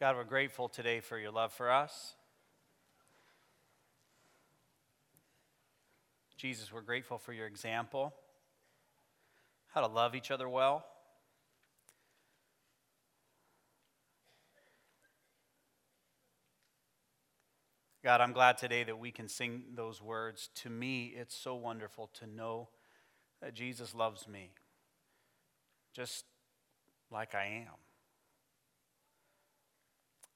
God, we're grateful today for your love for us. Jesus, we're grateful for your example, how to love each other well. God, I'm glad today that we can sing those words. To me, it's so wonderful to know that Jesus loves me just like I am.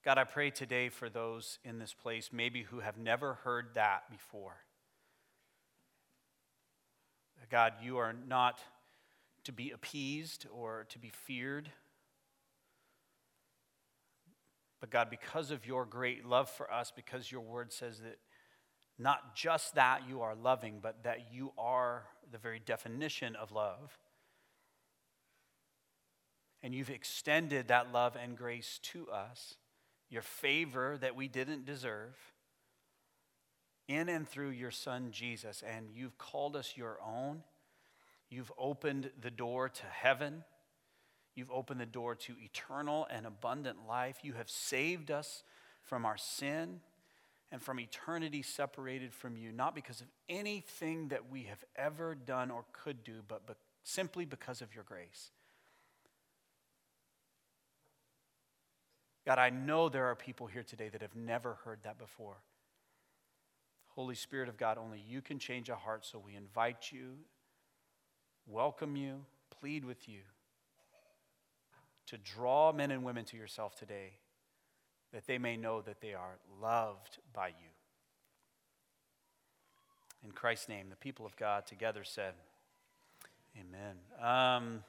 God, I pray today for those in this place, maybe who have never heard that before. God, you are not to be appeased or to be feared. But God, because of your great love for us, because your word says that not just that you are loving, but that you are the very definition of love. And you've extended that love and grace to us, your favor that we didn't deserve, in and through your Son Jesus. And you've called us your own. You've opened the door to heaven. You've opened the door to eternal and abundant life. You have saved us from our sin and from eternity separated from you, not because of anything that we have ever done or could do, but be- simply because of your grace. God, I know there are people here today that have never heard that before. Holy Spirit of God, only you can change a heart, so we invite you, welcome you, plead with you to draw men and women to yourself today that they may know that they are loved by you. In Christ's name, the people of God together said, Amen. Um,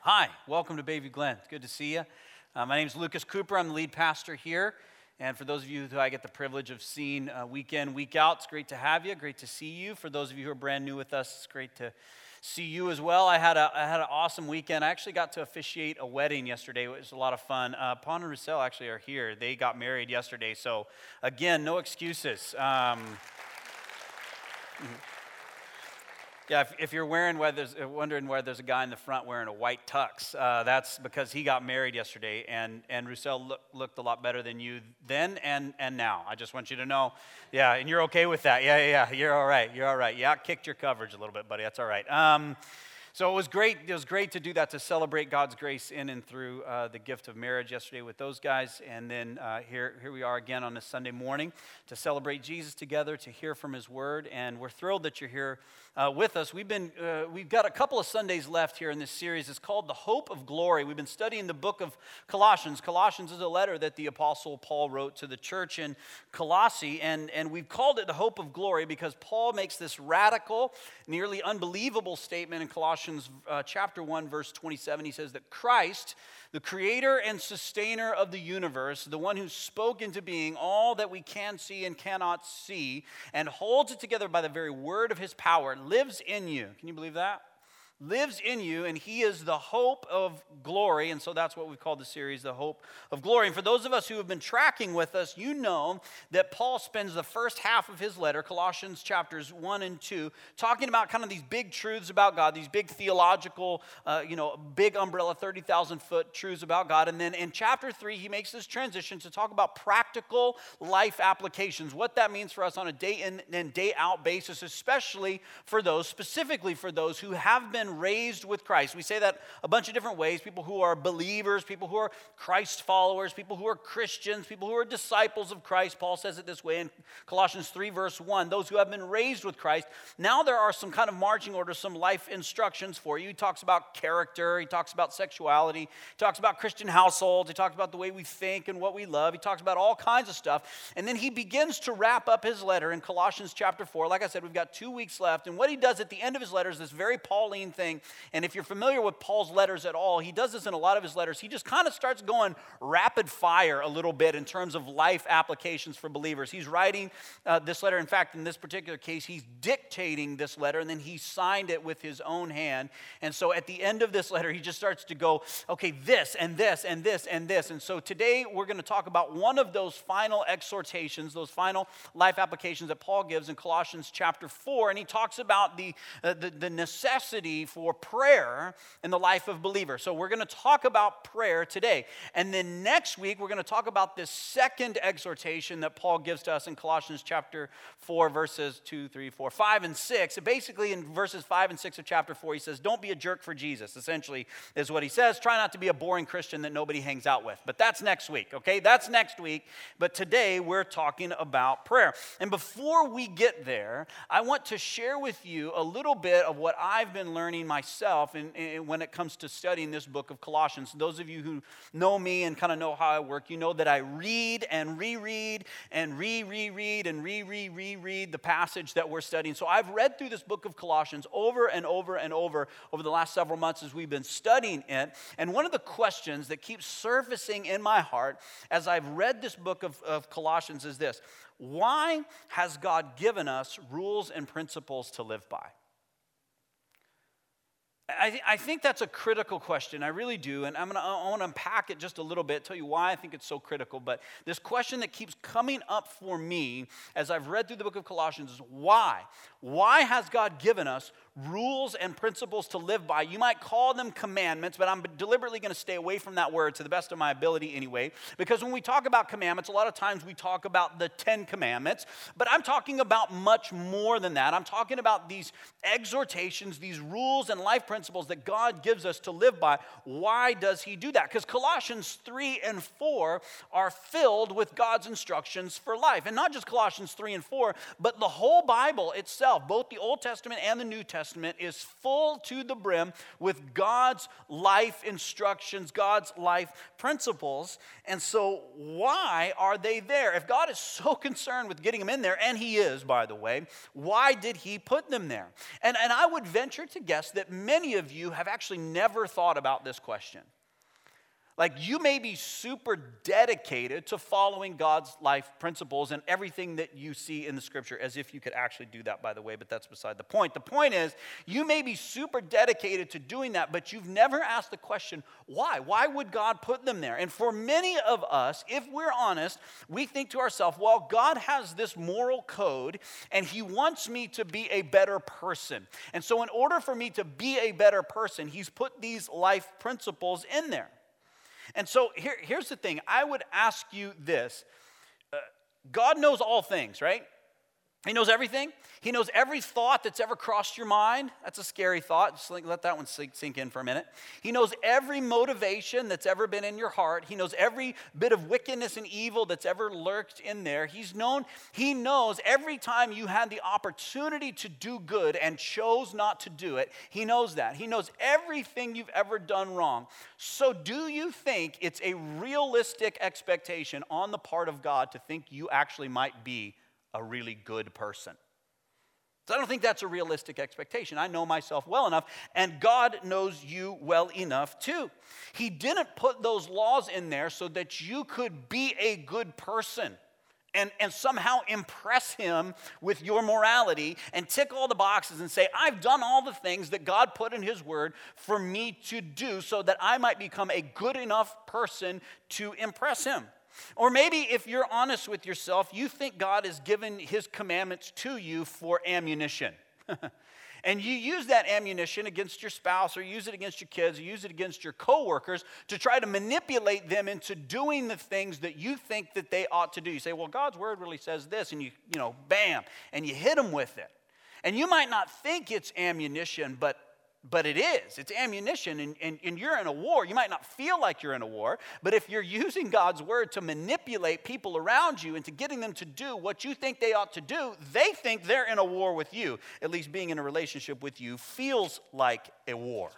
hi, welcome to Bayview Glen. Good to see you. Uh, my name is Lucas Cooper. I'm the lead pastor here. And for those of you who I get the privilege of seeing uh, week in, week out, it's great to have you. Great to see you. For those of you who are brand new with us, it's great to see you as well. I had, a, I had an awesome weekend. I actually got to officiate a wedding yesterday. It was a lot of fun. Uh, and Roussel actually are here. They got married yesterday. So, again, no excuses. Um, yeah, if, if, you're wearing whether uh, wondering why there's a guy in the front wearing a white tux, uh, that's because he got married yesterday, and and Roussel look, looked a lot better than you then and and now. I just want you to know, yeah, and you're okay with that. Yeah, yeah, yeah. You're all right. You're all right. Yeah, kicked your coverage a little bit, buddy. That's all right. Um, so it was great. It was great to do that to celebrate God's grace in and through uh, the gift of marriage yesterday with those guys, and then uh, here here we are again on a Sunday morning to celebrate Jesus together, to hear from His Word, and we're thrilled that you're here uh, with us. We've been uh, we've got a couple of Sundays left here in this series. It's called the Hope of Glory. We've been studying the book of Colossians. Colossians is a letter that the Apostle Paul wrote to the church in Colossae, and and we've called it the Hope of Glory because Paul makes this radical, nearly unbelievable statement in Colossians. Uh, chapter 1 verse 27 he says that Christ the creator and sustainer of the universe the one who spoke into being all that we can see and cannot see and holds it together by the very word of his power lives in you. Can you believe that lives in you, and He is the hope of glory. And so that's what we've called the series, The Hope of Glory. And for those of us who have been tracking with us, you know that Paul spends the first half of his letter, Colossians chapters 1 and 2, talking about kind of these big truths about God, these big theological, uh, you know, big umbrella, 30,000 foot truths about God. And then in chapter 3, he makes this transition to talk about practical life applications, what that means for us on a day in and day out basis, especially for those, specifically for those who have been raised with Christ. We say that a bunch of different ways people who are believers, people who are Christ followers, people who are Christians, people who are disciples of Christ. Paul says it this way in Colossians 3, verse 1 those who have been raised with Christ. Now there are some kind of marching orders, some life instructions for you. He talks about character, he talks about sexuality, he talks about Christian households, he talks about the way we think and what we love, he talks about all kinds of stuff. And then he begins to wrap up his letter in Colossians chapter 4. Like I said, we've got two weeks left. And what he does at the end of his letter is this very Pauline thing thing. And if you're familiar with Paul's letters at all, he does this in a lot of his letters. He just kind of starts going rapid fire a little bit in terms of life applications for believers. He's writing uh, this letter. In fact, in this particular case, he's dictating this letter and then he signed it with his own hand. And so at the end of this letter, he just starts to go, okay, this and this and this and this. And so today we're going to talk about one of those final exhortations, those final life applications that Paul gives in Colossians chapter 4. And he talks about the, uh, the, the necessity for prayer in the life of believer. So we're going to talk about prayer today. And then next week, we're going to talk about this second exhortation that Paul gives to us in Colossians chapter 4, verses 2, 3, 4, 5, and 6. basically, in verses 5 and 6 of chapter 4, he says, Don't be a jerk for Jesus, essentially, is what he says. Try not to be a boring Christian that nobody hangs out with. But that's next week, okay? That's next week. But today, we're talking about prayer. And before we get there, I want to share with you a little bit of what I've been learning myself in, in, when it comes to studying this book of Colossians. Those of you who know me and kind of know how I work, you know that I read and reread and re reread and re re reread the passage that we're studying. So I've read through this book of Colossians over and over and over over the last several months as we've been studying it. And one of the questions that keeps surfacing in my heart as I've read this book of, of Colossians is this why has God given us rules and principles to live by? I, th- I, think that's a critical question. I really do. And I'm gonna, I want to unpack it just a little bit, tell you why I think it's so critical. But this question that keeps coming up for me as I've read through the book of Colossians is why? Why has God given us rules and principles to live by? You might call them commandments, but I'm deliberately going to stay away from that word to the best of my ability anyway. Because when we talk about commandments, a lot of times we talk about the Ten Commandments, but I'm talking about much more than that. I'm talking about these exhortations, these rules and life principles that God gives us to live by. Why does He do that? Because Colossians 3 and 4 are filled with God's instructions for life. And not just Colossians 3 and 4, but the whole Bible itself both the Old Testament and the New Testament, is full to the brim with God's life instructions, God's life principles. And so, why are they there? If God is so concerned with getting them in there, and He is, by the way, why did He put them there? And, and I would venture to guess that many of you have actually never thought about this question. Like you may be super dedicated to following God's life principles and everything that you see in the scripture, as if you could actually do that, by the way, but that's beside the point. The point is, you may be super dedicated to doing that, but you've never asked the question, why? Why would God put them there? And for many of us, if we're honest, we think to ourselves, well, God has this moral code and He wants me to be a better person. And so, in order for me to be a better person, He's put these life principles in there. And so here, here's the thing I would ask you this uh, God knows all things, right? He knows everything. He knows every thought that's ever crossed your mind. That's a scary thought. Just let that one sink, sink in for a minute. He knows every motivation that's ever been in your heart. He knows every bit of wickedness and evil that's ever lurked in there. He's known, he knows every time you had the opportunity to do good and chose not to do it. He knows that. He knows everything you've ever done wrong. So, do you think it's a realistic expectation on the part of God to think you actually might be a really good person. So I don't think that's a realistic expectation. I know myself well enough, and God knows you well enough too. He didn't put those laws in there so that you could be a good person. And, and somehow impress him with your morality and tick all the boxes and say, I've done all the things that God put in his word for me to do so that I might become a good enough person to impress him. Or maybe if you're honest with yourself, you think God has given his commandments to you for ammunition. and you use that ammunition against your spouse or use it against your kids or use it against your coworkers to try to manipulate them into doing the things that you think that they ought to do. You say, "Well, God's word really says this." And you, you know, bam, and you hit them with it. And you might not think it's ammunition, but but it is. It's ammunition, and, and, and, you're in a war. You might not feel like you're in a war, but if you're using God's word to manipulate people around you into getting them to do what you think they ought to do, they think they're in a war with you. At least being in a relationship with you feels like a war.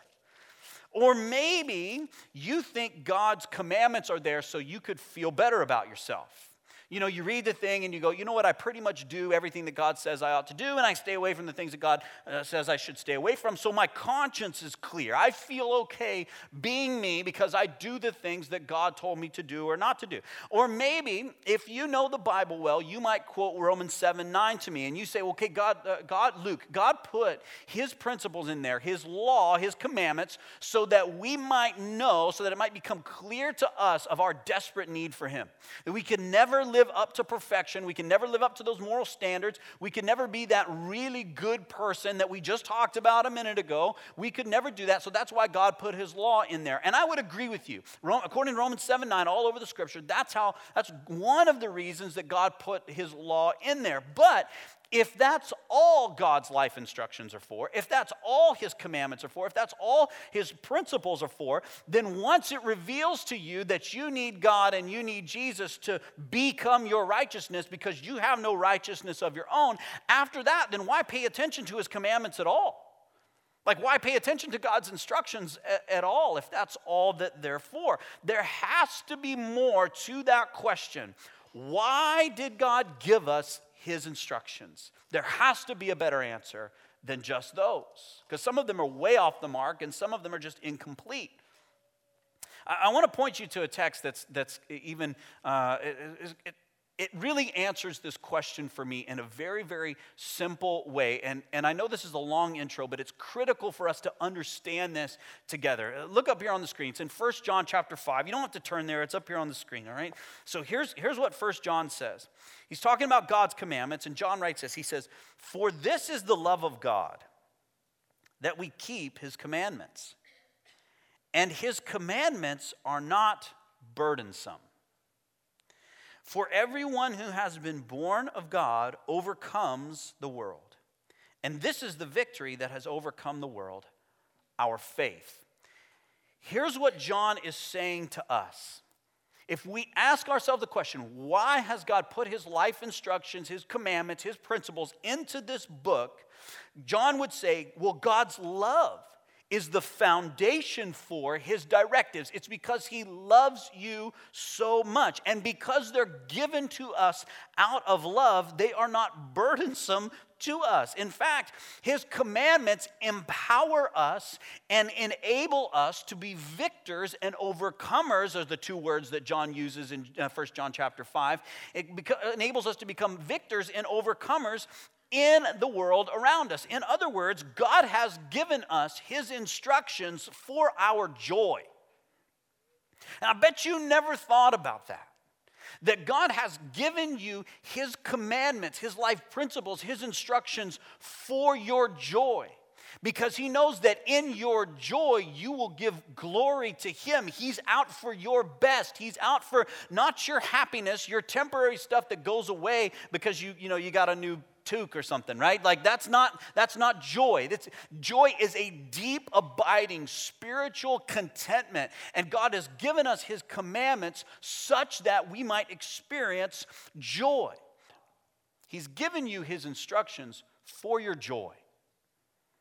Or maybe you think God's commandments are there so you could feel better about yourself. You know, you read the thing and you go, you know what, I pretty much do everything that God says I ought to do, and I stay away from the things that God uh, says I should stay away from. So my conscience is clear. I feel okay being me because I do the things that God told me to do or not to do. Or maybe, if you know the Bible well, you might quote Romans 7 9 to me, and you say, okay, God, uh, God, Luke, God put his principles in there, his law, his commandments, so that we might know, so that it might become clear to us of our desperate need for him. That we can never live live up to perfection. We can never live up to those moral standards. We can never be that really good person that we just talked about a minute ago. We could never do that. So that's why God put his law in there. And I would agree with you. According to Romans 7 9, all over the scripture, that's how, that's one of the reasons that God put his law in there. But if that's all God's life instructions are for, if that's all his commandments are for, if that's all his principles are for, then once it reveals to you that you need God and you need Jesus to become your righteousness because you have no righteousness of your own, after that, then why pay attention to his commandments at all? Like, why pay attention to God's instructions at, all if that's all that they're for? There has to be more to that question. Why did God give us his instructions. There has to be a better answer than just those, because some of them are way off the mark and some of them are just incomplete. I, I want to point you to a text that's, that's even, uh, it, it, it really answers this question for me in a very, very simple way. And, and I know this is a long intro, but it's critical for us to understand this together. Uh, look up here on the screen. It's in 1 John chapter 5. You don't have to turn there, it's up here on the screen, all right? So here's, here's what 1 John says. He's talking about God's commandments, and John writes this. He says, For this is the love of God, that we keep his commandments. And his commandments are not burdensome. For everyone who has been born of God overcomes the world. And this is the victory that has overcome the world our faith. Here's what John is saying to us. If we ask ourselves the question, why has God put his life instructions, his commandments, his principles into this book? John would say, well, God's love is the foundation for his directives. It's because he loves you so much. And because they're given to us out of love, they are not burdensome to us. In fact, his commandments empower us and enable us to be victors and overcomers are the two words that John uses in 1 uh, John chapter 5. It enables us to become victors and overcomers in the world around us. In other words, God has given us His instructions for our joy. And I bet you never thought about that. That God has given you His commandments, His life principles, His instructions for your joy because he knows that in your joy you will give glory to him. He's out for your best. He's out for not your happiness, your temporary stuff that goes away because you you know you got a new toque or something, right? Like that's not that's not joy. That's, joy is a deep, abiding spiritual contentment, and God has given us His commandments such that we might experience joy. He's given you His instructions for your joy.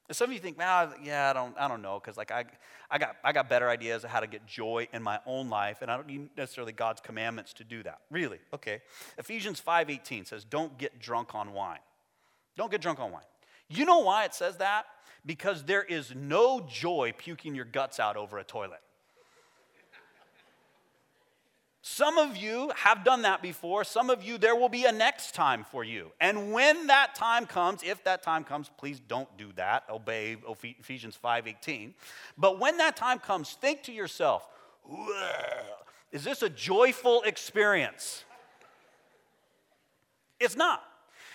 And some of you think, man, yeah, I don't, I don't know, because like I, I got, I got better ideas of how to get joy in my own life, and I don't need necessarily God's commandments to do that. Really? Okay. Ephesians 5:18 says, "Don't get drunk on wine." Don't get drunk on wine. You know why it says that? Because there is no joy puking your guts out over a toilet. Some of you have done that before. Some of you, there will be a next time for you. And when that time comes, if that time comes, please don't do that. Obey Ephesians 5:18. But when that time comes, think to yourself, is this a joyful experience? It's not.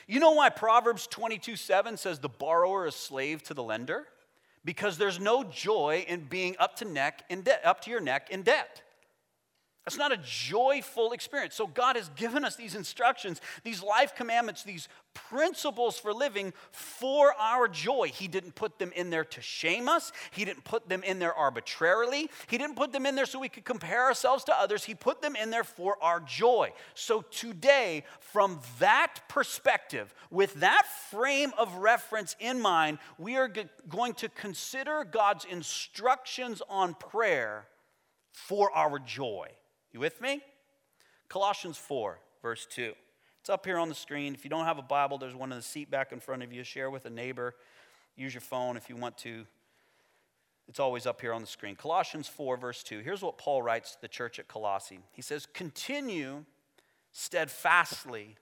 You know why Proverbs 22 7 says the borrower is slave to the lender? Because there's no joy in being up to neck in debt, up to your neck in debt. That's not a joyful experience. So, God has given us these instructions, these life commandments, these principles for living for our joy. He didn't put them in there to shame us, He didn't put them in there arbitrarily, He didn't put them in there so we could compare ourselves to others. He put them in there for our joy. So, today, from that perspective, with that frame of reference in mind, we are going to consider God's instructions on prayer for our joy. You with me? Colossians 4, verse 2. It's up here on the screen. If you don't have a Bible, there's one in the seat back in front of you. Share with a neighbor. Use your phone if you want to. It's always up here on the screen. Colossians 4, verse 2. Here's what Paul writes to the church at Colossae He says, Continue steadfastly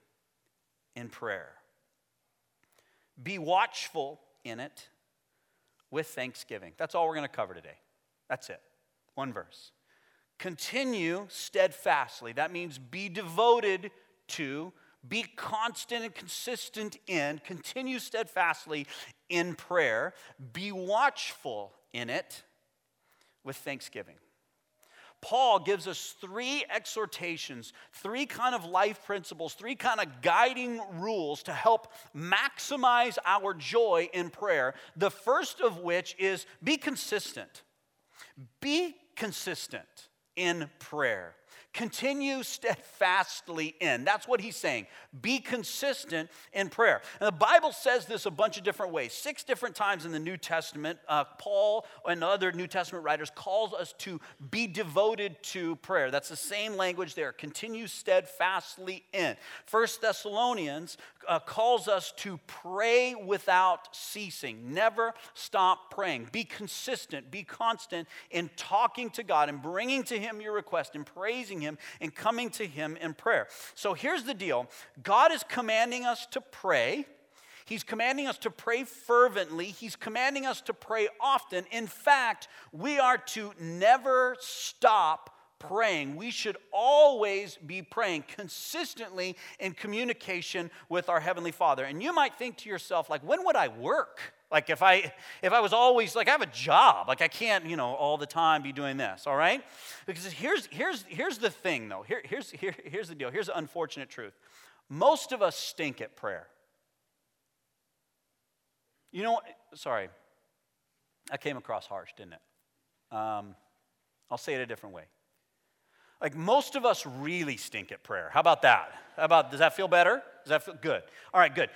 in prayer, be watchful in it with thanksgiving. That's all we're going to cover today. That's it. One verse. Continue steadfastly. That means be devoted to, be constant and consistent in, continue steadfastly in prayer, be watchful in it with thanksgiving. Paul gives us three exhortations, three kind of life principles, three kind of guiding rules to help maximize our joy in prayer. The first of which is be consistent. Be consistent in prayer. Continue steadfastly in. That's what he's saying. Be consistent in prayer. And the Bible says this a bunch of different ways. Six different times in the New Testament, uh, Paul and other New Testament writers calls us to be devoted to prayer. That's the same language there. Continue steadfastly in. First Thessalonians uh, calls us to pray without ceasing. Never stop praying. Be consistent, be constant in talking to God and bringing to Him your request and praising Him and coming to Him in prayer. So here's the deal God is commanding us to pray. He's commanding us to pray fervently. He's commanding us to pray often. In fact, we are to never stop praying. We should always be praying consistently in communication with our heavenly Father. And you might think to yourself like when would I work? Like if I if I was always like I have a job, like I can't, you know, all the time be doing this, all right? Because here's here's here's the thing though. Here, here's here, here's the deal. Here's the unfortunate truth. Most of us stink at prayer. You know, sorry, I came across harsh, didn't it? Um, I'll say it a different way. Like most of us really stink at prayer. How about that? How about does that feel better? Does that feel good? All right, good.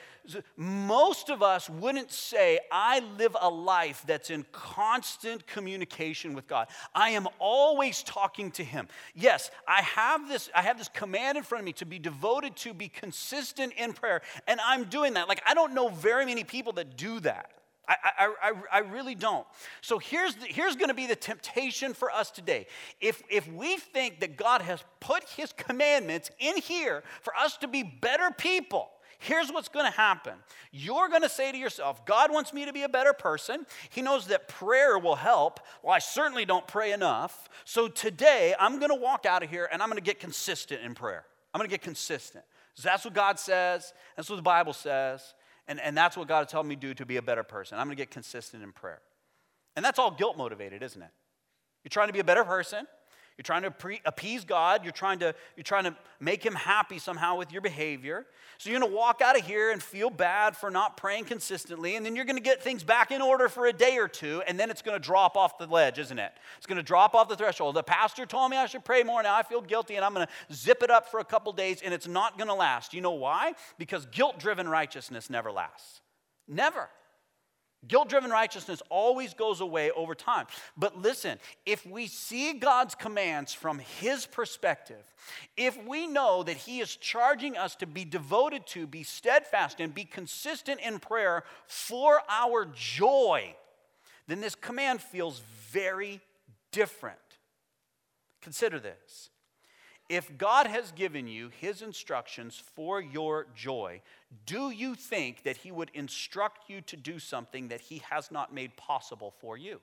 Most of us wouldn't say, I live a life that's in constant communication with God. I am always talking to Him. Yes, I have this, I have this command in front of me to be devoted to, be consistent in prayer, and I'm doing that. Like, I don't know very many people that do that. I, I, I, really don't. So here's, the, here's going to be the temptation for us today. If, if we think that God has put his commandments in here for us to be better people, here's what's going to happen. You're going to say to yourself, God wants me to be a better person. He knows that prayer will help. Well, I certainly don't pray enough. So today, I'm going to walk out of here and I'm going to get consistent in prayer. I'm going to get consistent. So that's what God says. That's what the Bible says. And, and that's what God is telling me do to be a better person. I'm going to get consistent in prayer. And that's all guilt motivated, isn't it? You're trying to be a better person. You're trying to pre- appease God. You're trying, to, you're trying to make him happy somehow with your behavior. So you're going to walk out of here and feel bad for not praying consistently. And then you're going to get things back in order for a day or two. And then it's going to drop off the ledge, isn't it? It's going to drop off the threshold. The pastor told me I should pray more. Now I feel guilty and I'm going to zip it up for a couple days and it's not going to last. You know why? Because guilt driven righteousness never lasts. Never. Guilt driven righteousness always goes away over time. But listen, if we see God's commands from His perspective, if we know that He is charging us to be devoted to, be steadfast, and be consistent in prayer for our joy, then this command feels very different. Consider this. If God has given you his instructions for your joy, do you think that he would instruct you to do something that he has not made possible for you?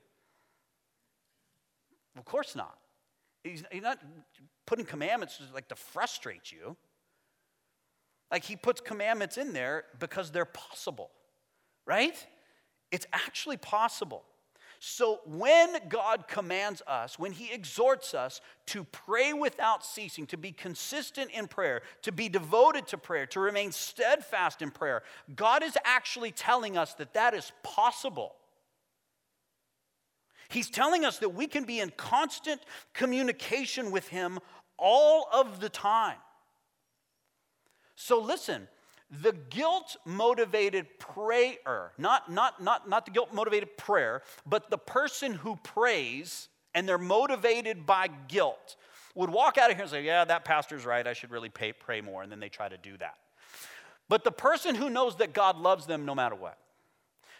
Of course not. He's, not putting commandments like to frustrate you. Like he puts commandments in there because they're possible, right? It's actually possible. So when God commands us, when He exhorts us to pray without ceasing, to be consistent in prayer, to be devoted to prayer, to remain steadfast in prayer, God is actually telling us that that is possible. He's telling us that we can be in constant communication with Him all of the time. So listen, the guilt motivated prayer, not, not, not, not the guilt motivated prayer, but the person who prays and they're motivated by guilt would walk out of here and say, Yeah, that pastor's right. I should really pay, pray more. And then they try to do that. But the person who knows that God loves them no matter what,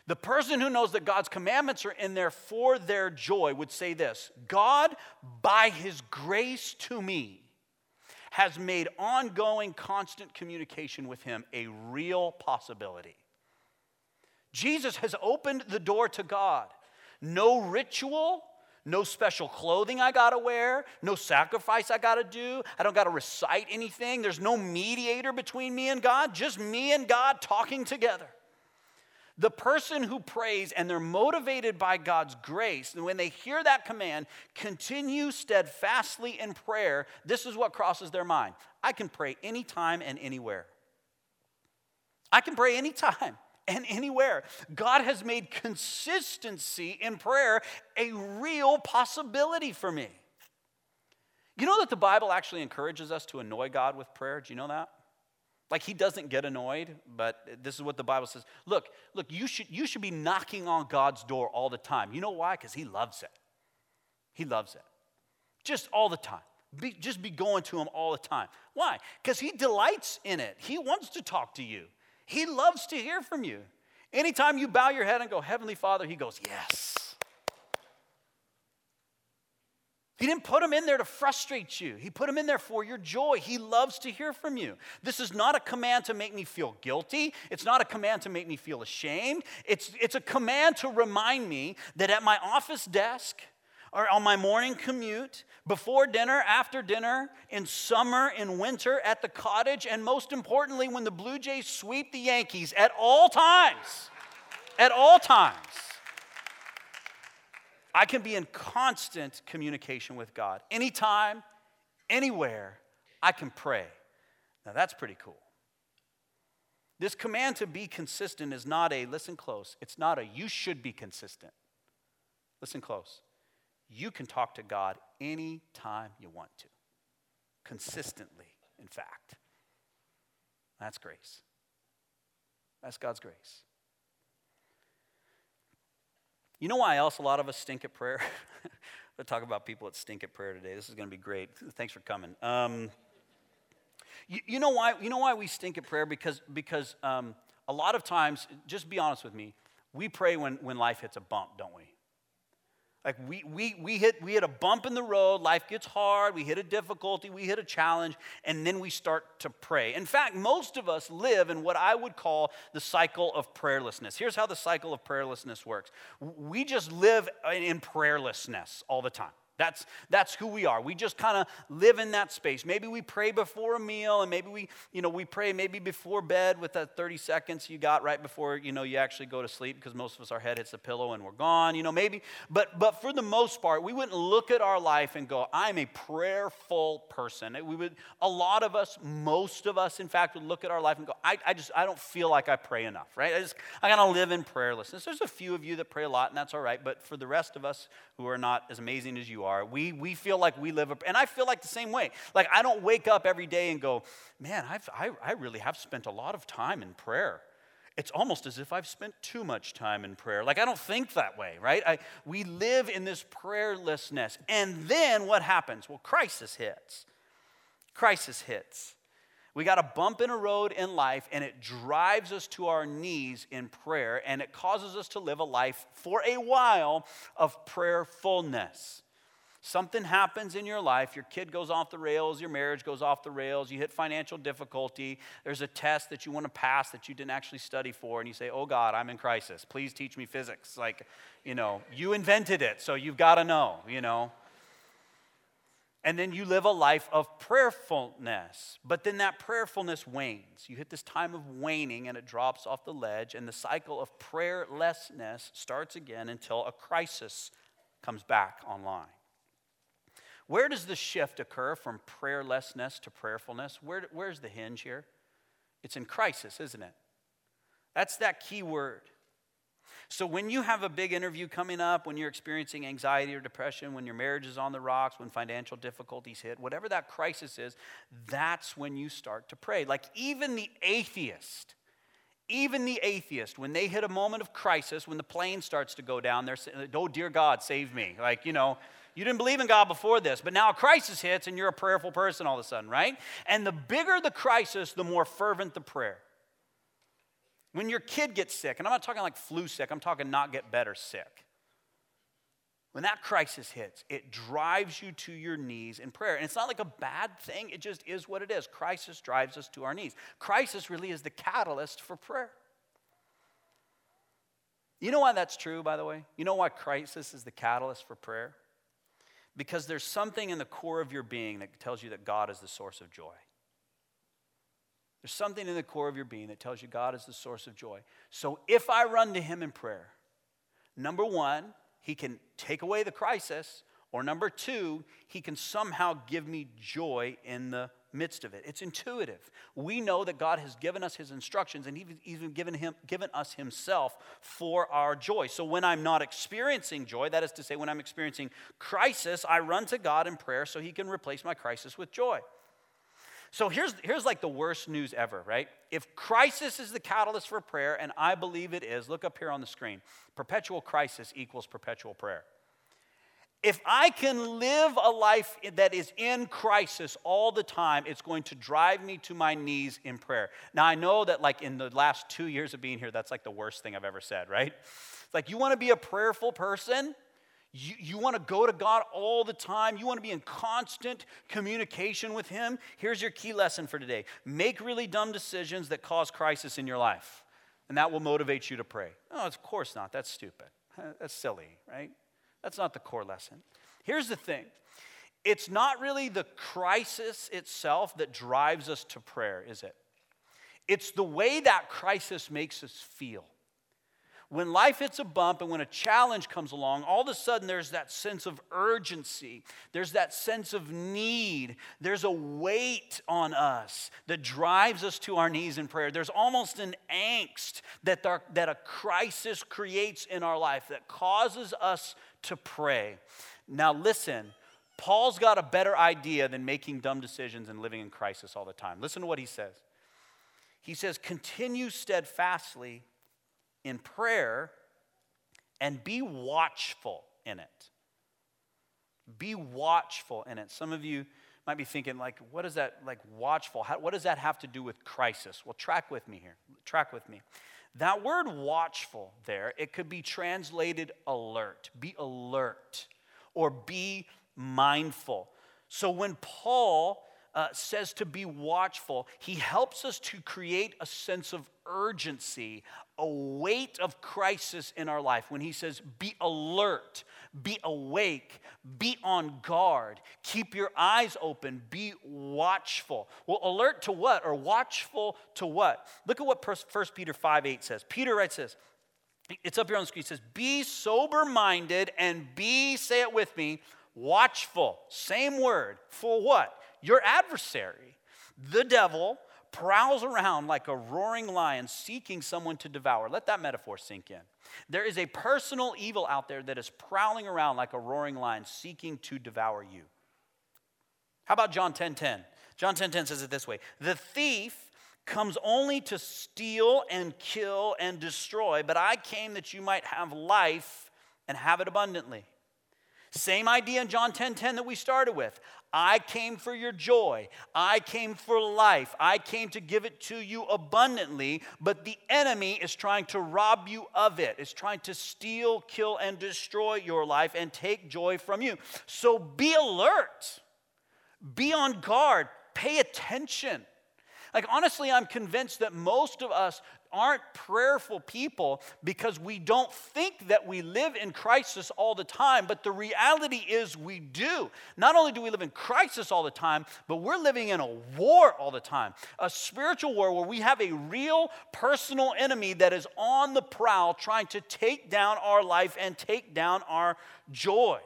the person who knows that God's commandments are in there for their joy would say this God, by his grace to me, has made ongoing, constant communication with him a real possibility. Jesus has opened the door to God. No ritual, no special clothing I gotta wear, no sacrifice I gotta do. I don't gotta recite anything. There's no mediator between me and God, just me and God talking together. The person who prays and they're motivated by God's grace, and when they hear that command, continue steadfastly in prayer, this is what crosses their mind. I can pray anytime and anywhere. I can pray anytime and anywhere. God has made consistency in prayer a real possibility for me. You know that the Bible actually encourages us to annoy God with prayer? Do you know that? Like he doesn't get annoyed, but this is what the Bible says. Look, look, you should, you should be knocking on God's door all the time. You know why? Because he loves it. He loves it. Just all the time. Be, just be going to him all the time. Why? Because he delights in it. He wants to talk to you. He loves to hear from you. Anytime you bow your head and go, Heavenly Father, he goes, Yes. He didn't put them in there to frustrate you. He put them in there for your joy. He loves to hear from you. This is not a command to make me feel guilty. It's not a command to make me feel ashamed. It's, it's a command to remind me that at my office desk, or on my morning commute, before dinner, after dinner, in summer, in winter, at the cottage, and most importantly, when the Blue Jays sweep the Yankees, at all times. At all times. I can be in constant communication with God. Anytime, anywhere, I can pray. Now that's pretty cool. This command to be consistent is not a, listen close, it's not a, you should be consistent. Listen close. You can talk to God anytime you want to, consistently, in fact. That's grace. That's God's grace. You know why else a lot of us stink at prayer? We'll talk about people that stink at prayer today. This is going to be great. Thanks for coming. Um, you, you, know why? You know why we stink at prayer? Because because um, a lot of times, just be honest with me, we pray when when life hits a bump, don't we? Like we, we, we, hit, we hit a bump in the road, life gets hard, we hit a difficulty, we hit a challenge, and then we start to pray. In fact, most of us live in what I would call the cycle of prayerlessness. Here's how the cycle of prayerlessness works we just live in prayerlessness all the time. That's, that's who we are. We just kind of live in that space. Maybe we pray before a meal, and maybe we, you know, we pray maybe before bed with that 30 seconds you got right before, you know, you actually go to sleep because most of us, our head hits the pillow and we're gone, you know, maybe. But, but for the most part, we wouldn't look at our life and go, I'm a prayerful person. We would, a lot of us, most of us, in fact, would look at our life and go, I, I just, I don't feel like I pray enough, right? I just, I gotta live in prayerlessness. There's a few of you that pray a lot, and that's all right. But for the rest of us who are not as amazing as you are, are. We, we feel like we live, a, and I feel like the same way. Like I don't wake up every day and go, man, I've, I, I really have spent a lot of time in prayer. It's almost as if I've spent too much time in prayer. Like I don't think that way, right? I, we live in this prayerlessness. And then what happens? Well, crisis hits. Crisis hits. We got a bump in a road in life, and it drives us to our knees in prayer, and it causes us to live a life for a while of prayerfulness. Something happens in your life, your kid goes off the rails, your marriage goes off the rails, you hit financial difficulty, there's a test that you want to pass that you didn't actually study for, and you say, Oh God, I'm in crisis. Please teach me physics. Like, you know, you invented it, so you've got to know, you know. And then you live a life of prayerfulness. But then that prayerfulness wanes. You hit this time of waning and it drops off the ledge, and the cycle of prayerlessness starts again until a crisis comes back online. Where does the shift occur from prayerlessness to prayerfulness? Where, where's the hinge here? It's in crisis, isn't it? That's that key word. So, when you have a big interview coming up, when you're experiencing anxiety or depression, when your marriage is on the rocks, when financial difficulties hit, whatever that crisis is, that's when you start to pray. Like, even the atheist, even the atheist, when they hit a moment of crisis, when the plane starts to go down, they're saying, Oh, dear God, save me. Like, you know, you didn't believe in God before this, but now a crisis hits and you're a prayerful person all of a sudden, right? And the bigger the crisis, the more fervent the prayer. When your kid gets sick, and I'm not talking like flu sick, I'm talking not get better sick. When that crisis hits, it drives you to your knees in prayer. And it's not like a bad thing, it just is what it is. Crisis drives us to our knees. Crisis really is the catalyst for prayer. You know why that's true, by the way? You know why crisis is the catalyst for prayer? Because there's something in the core of your being that tells you that God is the source of joy. There's something in the core of your being that tells you God is the source of joy. So if I run to Him in prayer, number one, He can take away the crisis, or number two, He can somehow give me joy in the midst of it. It's intuitive. We know that God has given us His instructions and He's even given, him, given us Himself for our joy. So when I'm not experiencing joy, that is to say, when I'm experiencing crisis, I run to God in prayer so He can replace my crisis with joy. So here's, here's like the worst news ever, right? If crisis is the catalyst for prayer, and I believe it is, look up here on the screen. Perpetual crisis equals perpetual prayer. If I can live a life that is in crisis all the time, it's going to drive me to my knees in prayer. Now, I know that, like, in the last two years of being here, that's like the worst thing I've ever said, right? It's like, you want to be a prayerful person? You, you want to go to God all the time. You want to be in constant communication with Him. Here's your key lesson for today make really dumb decisions that cause crisis in your life, and that will motivate you to pray. Oh, of course not. That's stupid. That's silly, right? That's not the core lesson. Here's the thing it's not really the crisis itself that drives us to prayer, is it? It's the way that crisis makes us feel. When life hits a bump and when a challenge comes along, all of a sudden there's that sense of urgency. There's that sense of need. There's a weight on us that drives us to our knees in prayer. There's almost an angst that, our, that a crisis creates in our life that causes us to pray. Now, listen, Paul's got a better idea than making dumb decisions and living in crisis all the time. Listen to what he says. He says, Continue steadfastly in prayer and be watchful in it. Be watchful in it. Some of you might be thinking, like, what is that, like, watchful? How, what does that have to do with crisis? Well, track with me here. Track with me. That word watchful there, it could be translated alert, be alert, or be mindful. So when Paul uh, says to be watchful, he helps us to create a sense of urgency, a weight of crisis in our life. When he says, be alert, be awake, be on guard, keep your eyes open, be watchful. Well, alert to what or watchful to what? Look at what 1 Peter 5 8 says. Peter writes this. It's up here on the screen. It says, Be sober minded and be, say it with me, watchful. Same word. For what? Your adversary, the devil, prowls around like a roaring lion seeking someone to devour. Let that metaphor sink in. There is a personal evil out there that is prowling around like a roaring lion seeking to devour you. How about John 10:10? 10, 10? John 10:10 10, 10 says it this way: "The thief comes only to steal and kill and destroy, but I came that you might have life and have it abundantly." Same idea in John 10:10 10, 10 that we started with. I came for your joy. I came for life. I came to give it to you abundantly, but the enemy is trying to rob you of it. It's trying to steal, kill, and destroy your life and take joy from you. So be alert. Be on guard. Pay attention. Like, honestly, I'm convinced that most of us aren't prayerful people because we don't think that we live in crisis all the time, but the reality is we do. Not only do we live in crisis all the time, but we're living in a war all the time. A spiritual war where we have a real personal enemy that is on the prowl trying to take down our life and take down our joy.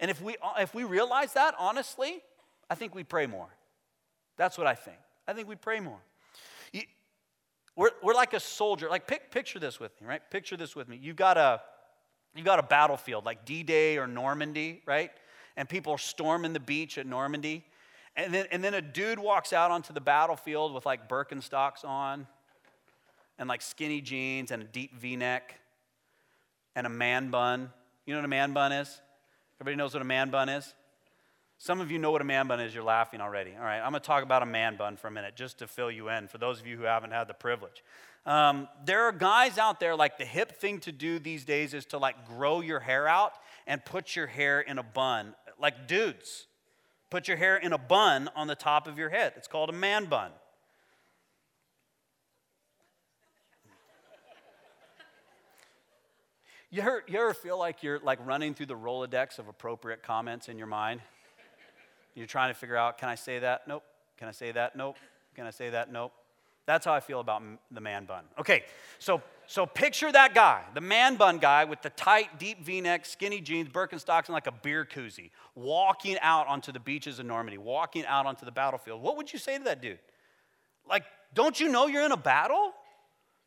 And if we, if we realize that, honestly, I think we pray more. That's what I think. I think we pray more. We're, we're like a soldier. Like, pic, picture this with me, right? Picture this with me. You've got a, you got a battlefield like D Day or Normandy, right? And people are storming the beach at Normandy. And then, and then a dude walks out onto the battlefield with like Birkenstocks on and like skinny jeans and a deep v neck and a man bun. You know what a man bun is? Everybody knows what a man bun is? Some of you know what a man bun is. You're laughing already. All right, I'm to talk about a man bun for a minute just to fill you in for those of you who haven't had the privilege. Um, there are guys out there, like the hip thing to do these days is to like grow your hair out and put your hair in a bun. Like dudes, put your hair in a bun on the top of your head. It's called a man bun. You ever, you ever feel like you're like running through the Rolodex of appropriate comments in your mind? You're trying to figure out, can I say that? Nope. Can I say that? Nope. Can I say that? Nope. That's how I feel about the man bun. Okay, so so picture that guy, the man bun guy with the tight, deep V-neck, skinny jeans, Birkenstocks, and like a beer koozie, walking out onto the beaches of Normandy, walking out onto the battlefield. What would you say to that dude? Like, don't you know you're in a battle?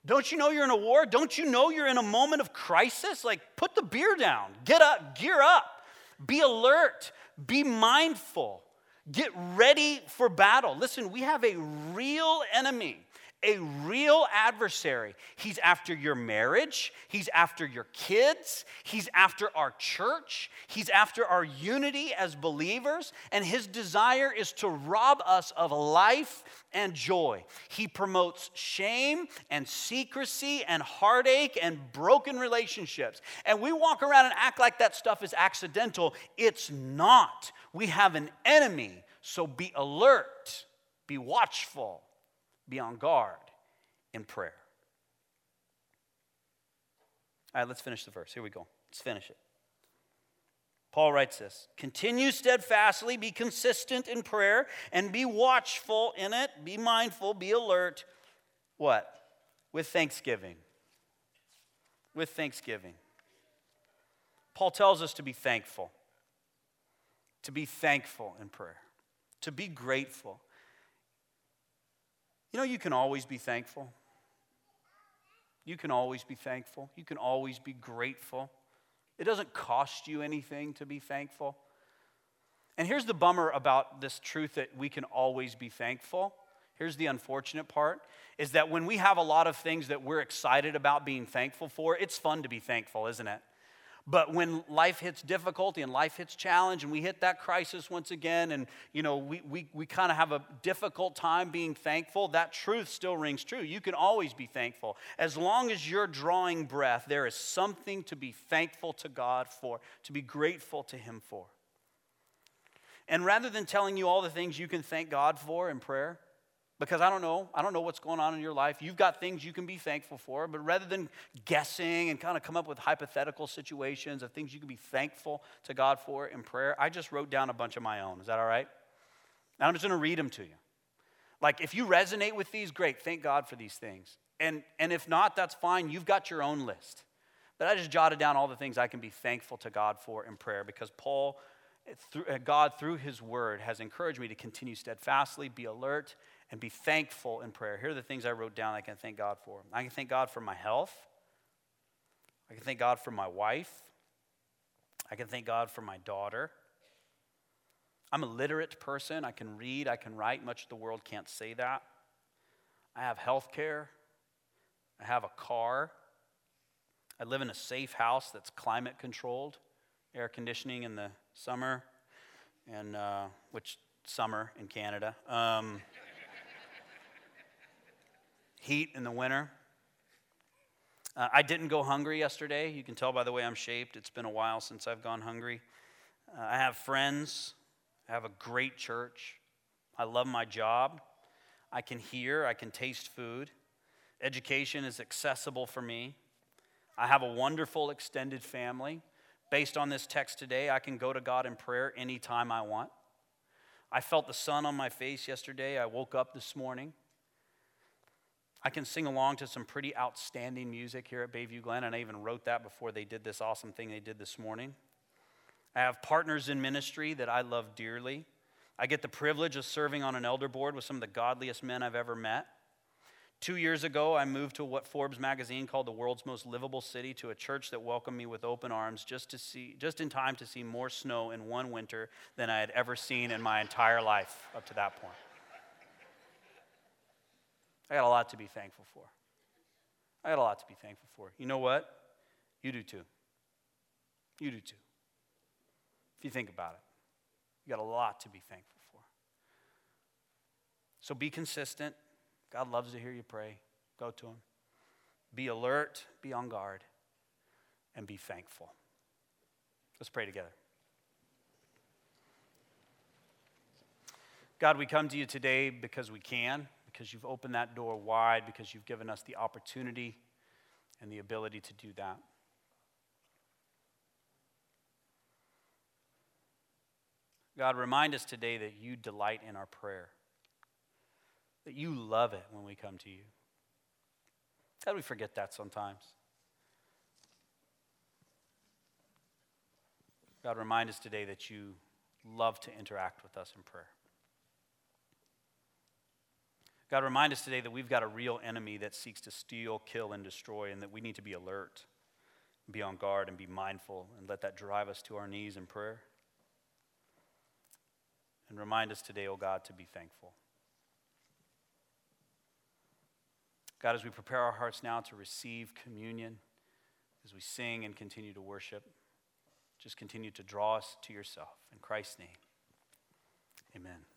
Don't you know you're in a war? Don't you know you're in a moment of crisis? Like, put the beer down, get up, gear up, be alert, be mindful, get ready for battle. Listen, we have a real enemy a real adversary. He's after your marriage, he's after your kids, he's after our church, he's after our unity as believers, and his desire is to rob us of life and joy. He promotes shame and secrecy and heartache and broken relationships. And we walk around and act like that stuff is accidental. It's not. We have an enemy, so be alert, be watchful be on guard in prayer. All right, let's finish the verse. Here we go. Let's finish it. Paul writes this Continue steadfastly, be consistent in prayer, and be watchful in it. Be mindful, be alert. What? With thanksgiving. With thanksgiving. Paul tells us to be thankful, to be thankful in prayer, to be grateful. You know, you can always be thankful. You can always be thankful. You can always be grateful. It doesn't cost you anything to be thankful. And here's the bummer about this truth that we can always be thankful. Here's the unfortunate part is that when we have a lot of things that we're excited about being thankful for, it's fun to be thankful, isn't it? But when life hits difficulty and life hits challenge and we hit that crisis once again and you know we, we, we kind of have a difficult time being thankful, that truth still rings true. You can always be thankful. As long as you're drawing breath, there is something to be thankful to God for, to be grateful to Him for. And rather than telling you all the things you can thank God for in prayer, because I don't know. I don't know what's going on in your life. You've got things you can be thankful for, but rather than guessing and kind of come up with hypothetical situations of things you can be thankful to God for in prayer, I just wrote down a bunch of my own. Is that all right? Now I'm just going to read them to you. Like, if you resonate with these, great. Thank God for these things. And, and if not, that's fine. You've got your own list. But I just jotted down all the things I can be thankful to God for in prayer because Paul, eh, through, eh, God, through his word, has encouraged me to continue steadfastly, be alert, and be thankful in prayer. Here are the things I wrote down I can thank God for. I can thank God for my health. I can thank God for my wife. I can thank God for my daughter. I'm a literate person. I can read, I can write. Much of the world can't say that. I have health care. I have a car. I live in a safe house that's climate controlled, air conditioning in the summer, and uh, which summer in Canada. Um, heat in the winter. Uh, I didn't go hungry yesterday. You can tell by the way I'm shaped. It's been a while since I've gone hungry. Uh, I have friends. I have a great church. I love my job. I can hear, I can taste food. Education is accessible for me. I have a wonderful extended family. Based on this text today, I can go to God in prayer anytime I want. I felt the sun on my face yesterday. I woke up this morning. I can sing along to some pretty outstanding music here at Bayview Glen, and I even wrote that before they did this awesome thing they did this morning. I have partners in ministry that I love dearly. I get the privilege of serving on an elder board with some of the godliest men I've ever met. Two years ago, I moved to what Forbes magazine called the world's most livable city to a church that welcomed me with open arms just to see just in time to see more snow in one winter than I had ever seen in my entire life up to that point. I got a lot to be thankful for. I got a lot to be thankful for. You know what? You do too. You do too. If you think about it, you got a lot to be thankful for. So be consistent. God loves to hear you pray. Go to Him. Be alert, be on guard, and be thankful. Let's pray together. God, we come to you today because we can because you've opened that door wide, because you've given us the opportunity and the ability to do that. God, remind us today that you delight in our prayer, that you love it when we come to you. God, we forget that sometimes. God, remind us today that you love to interact with us in prayer. God, remind us today that we've got a real enemy that seeks to steal, kill, and destroy, and that we need to be alert, be on guard, and be mindful, and let that drive us to our knees in prayer. And remind us today, O oh God, to be thankful. God, as we prepare our hearts now to receive communion, as we sing and continue to worship, just continue to draw us to yourself. In Christ's name, amen.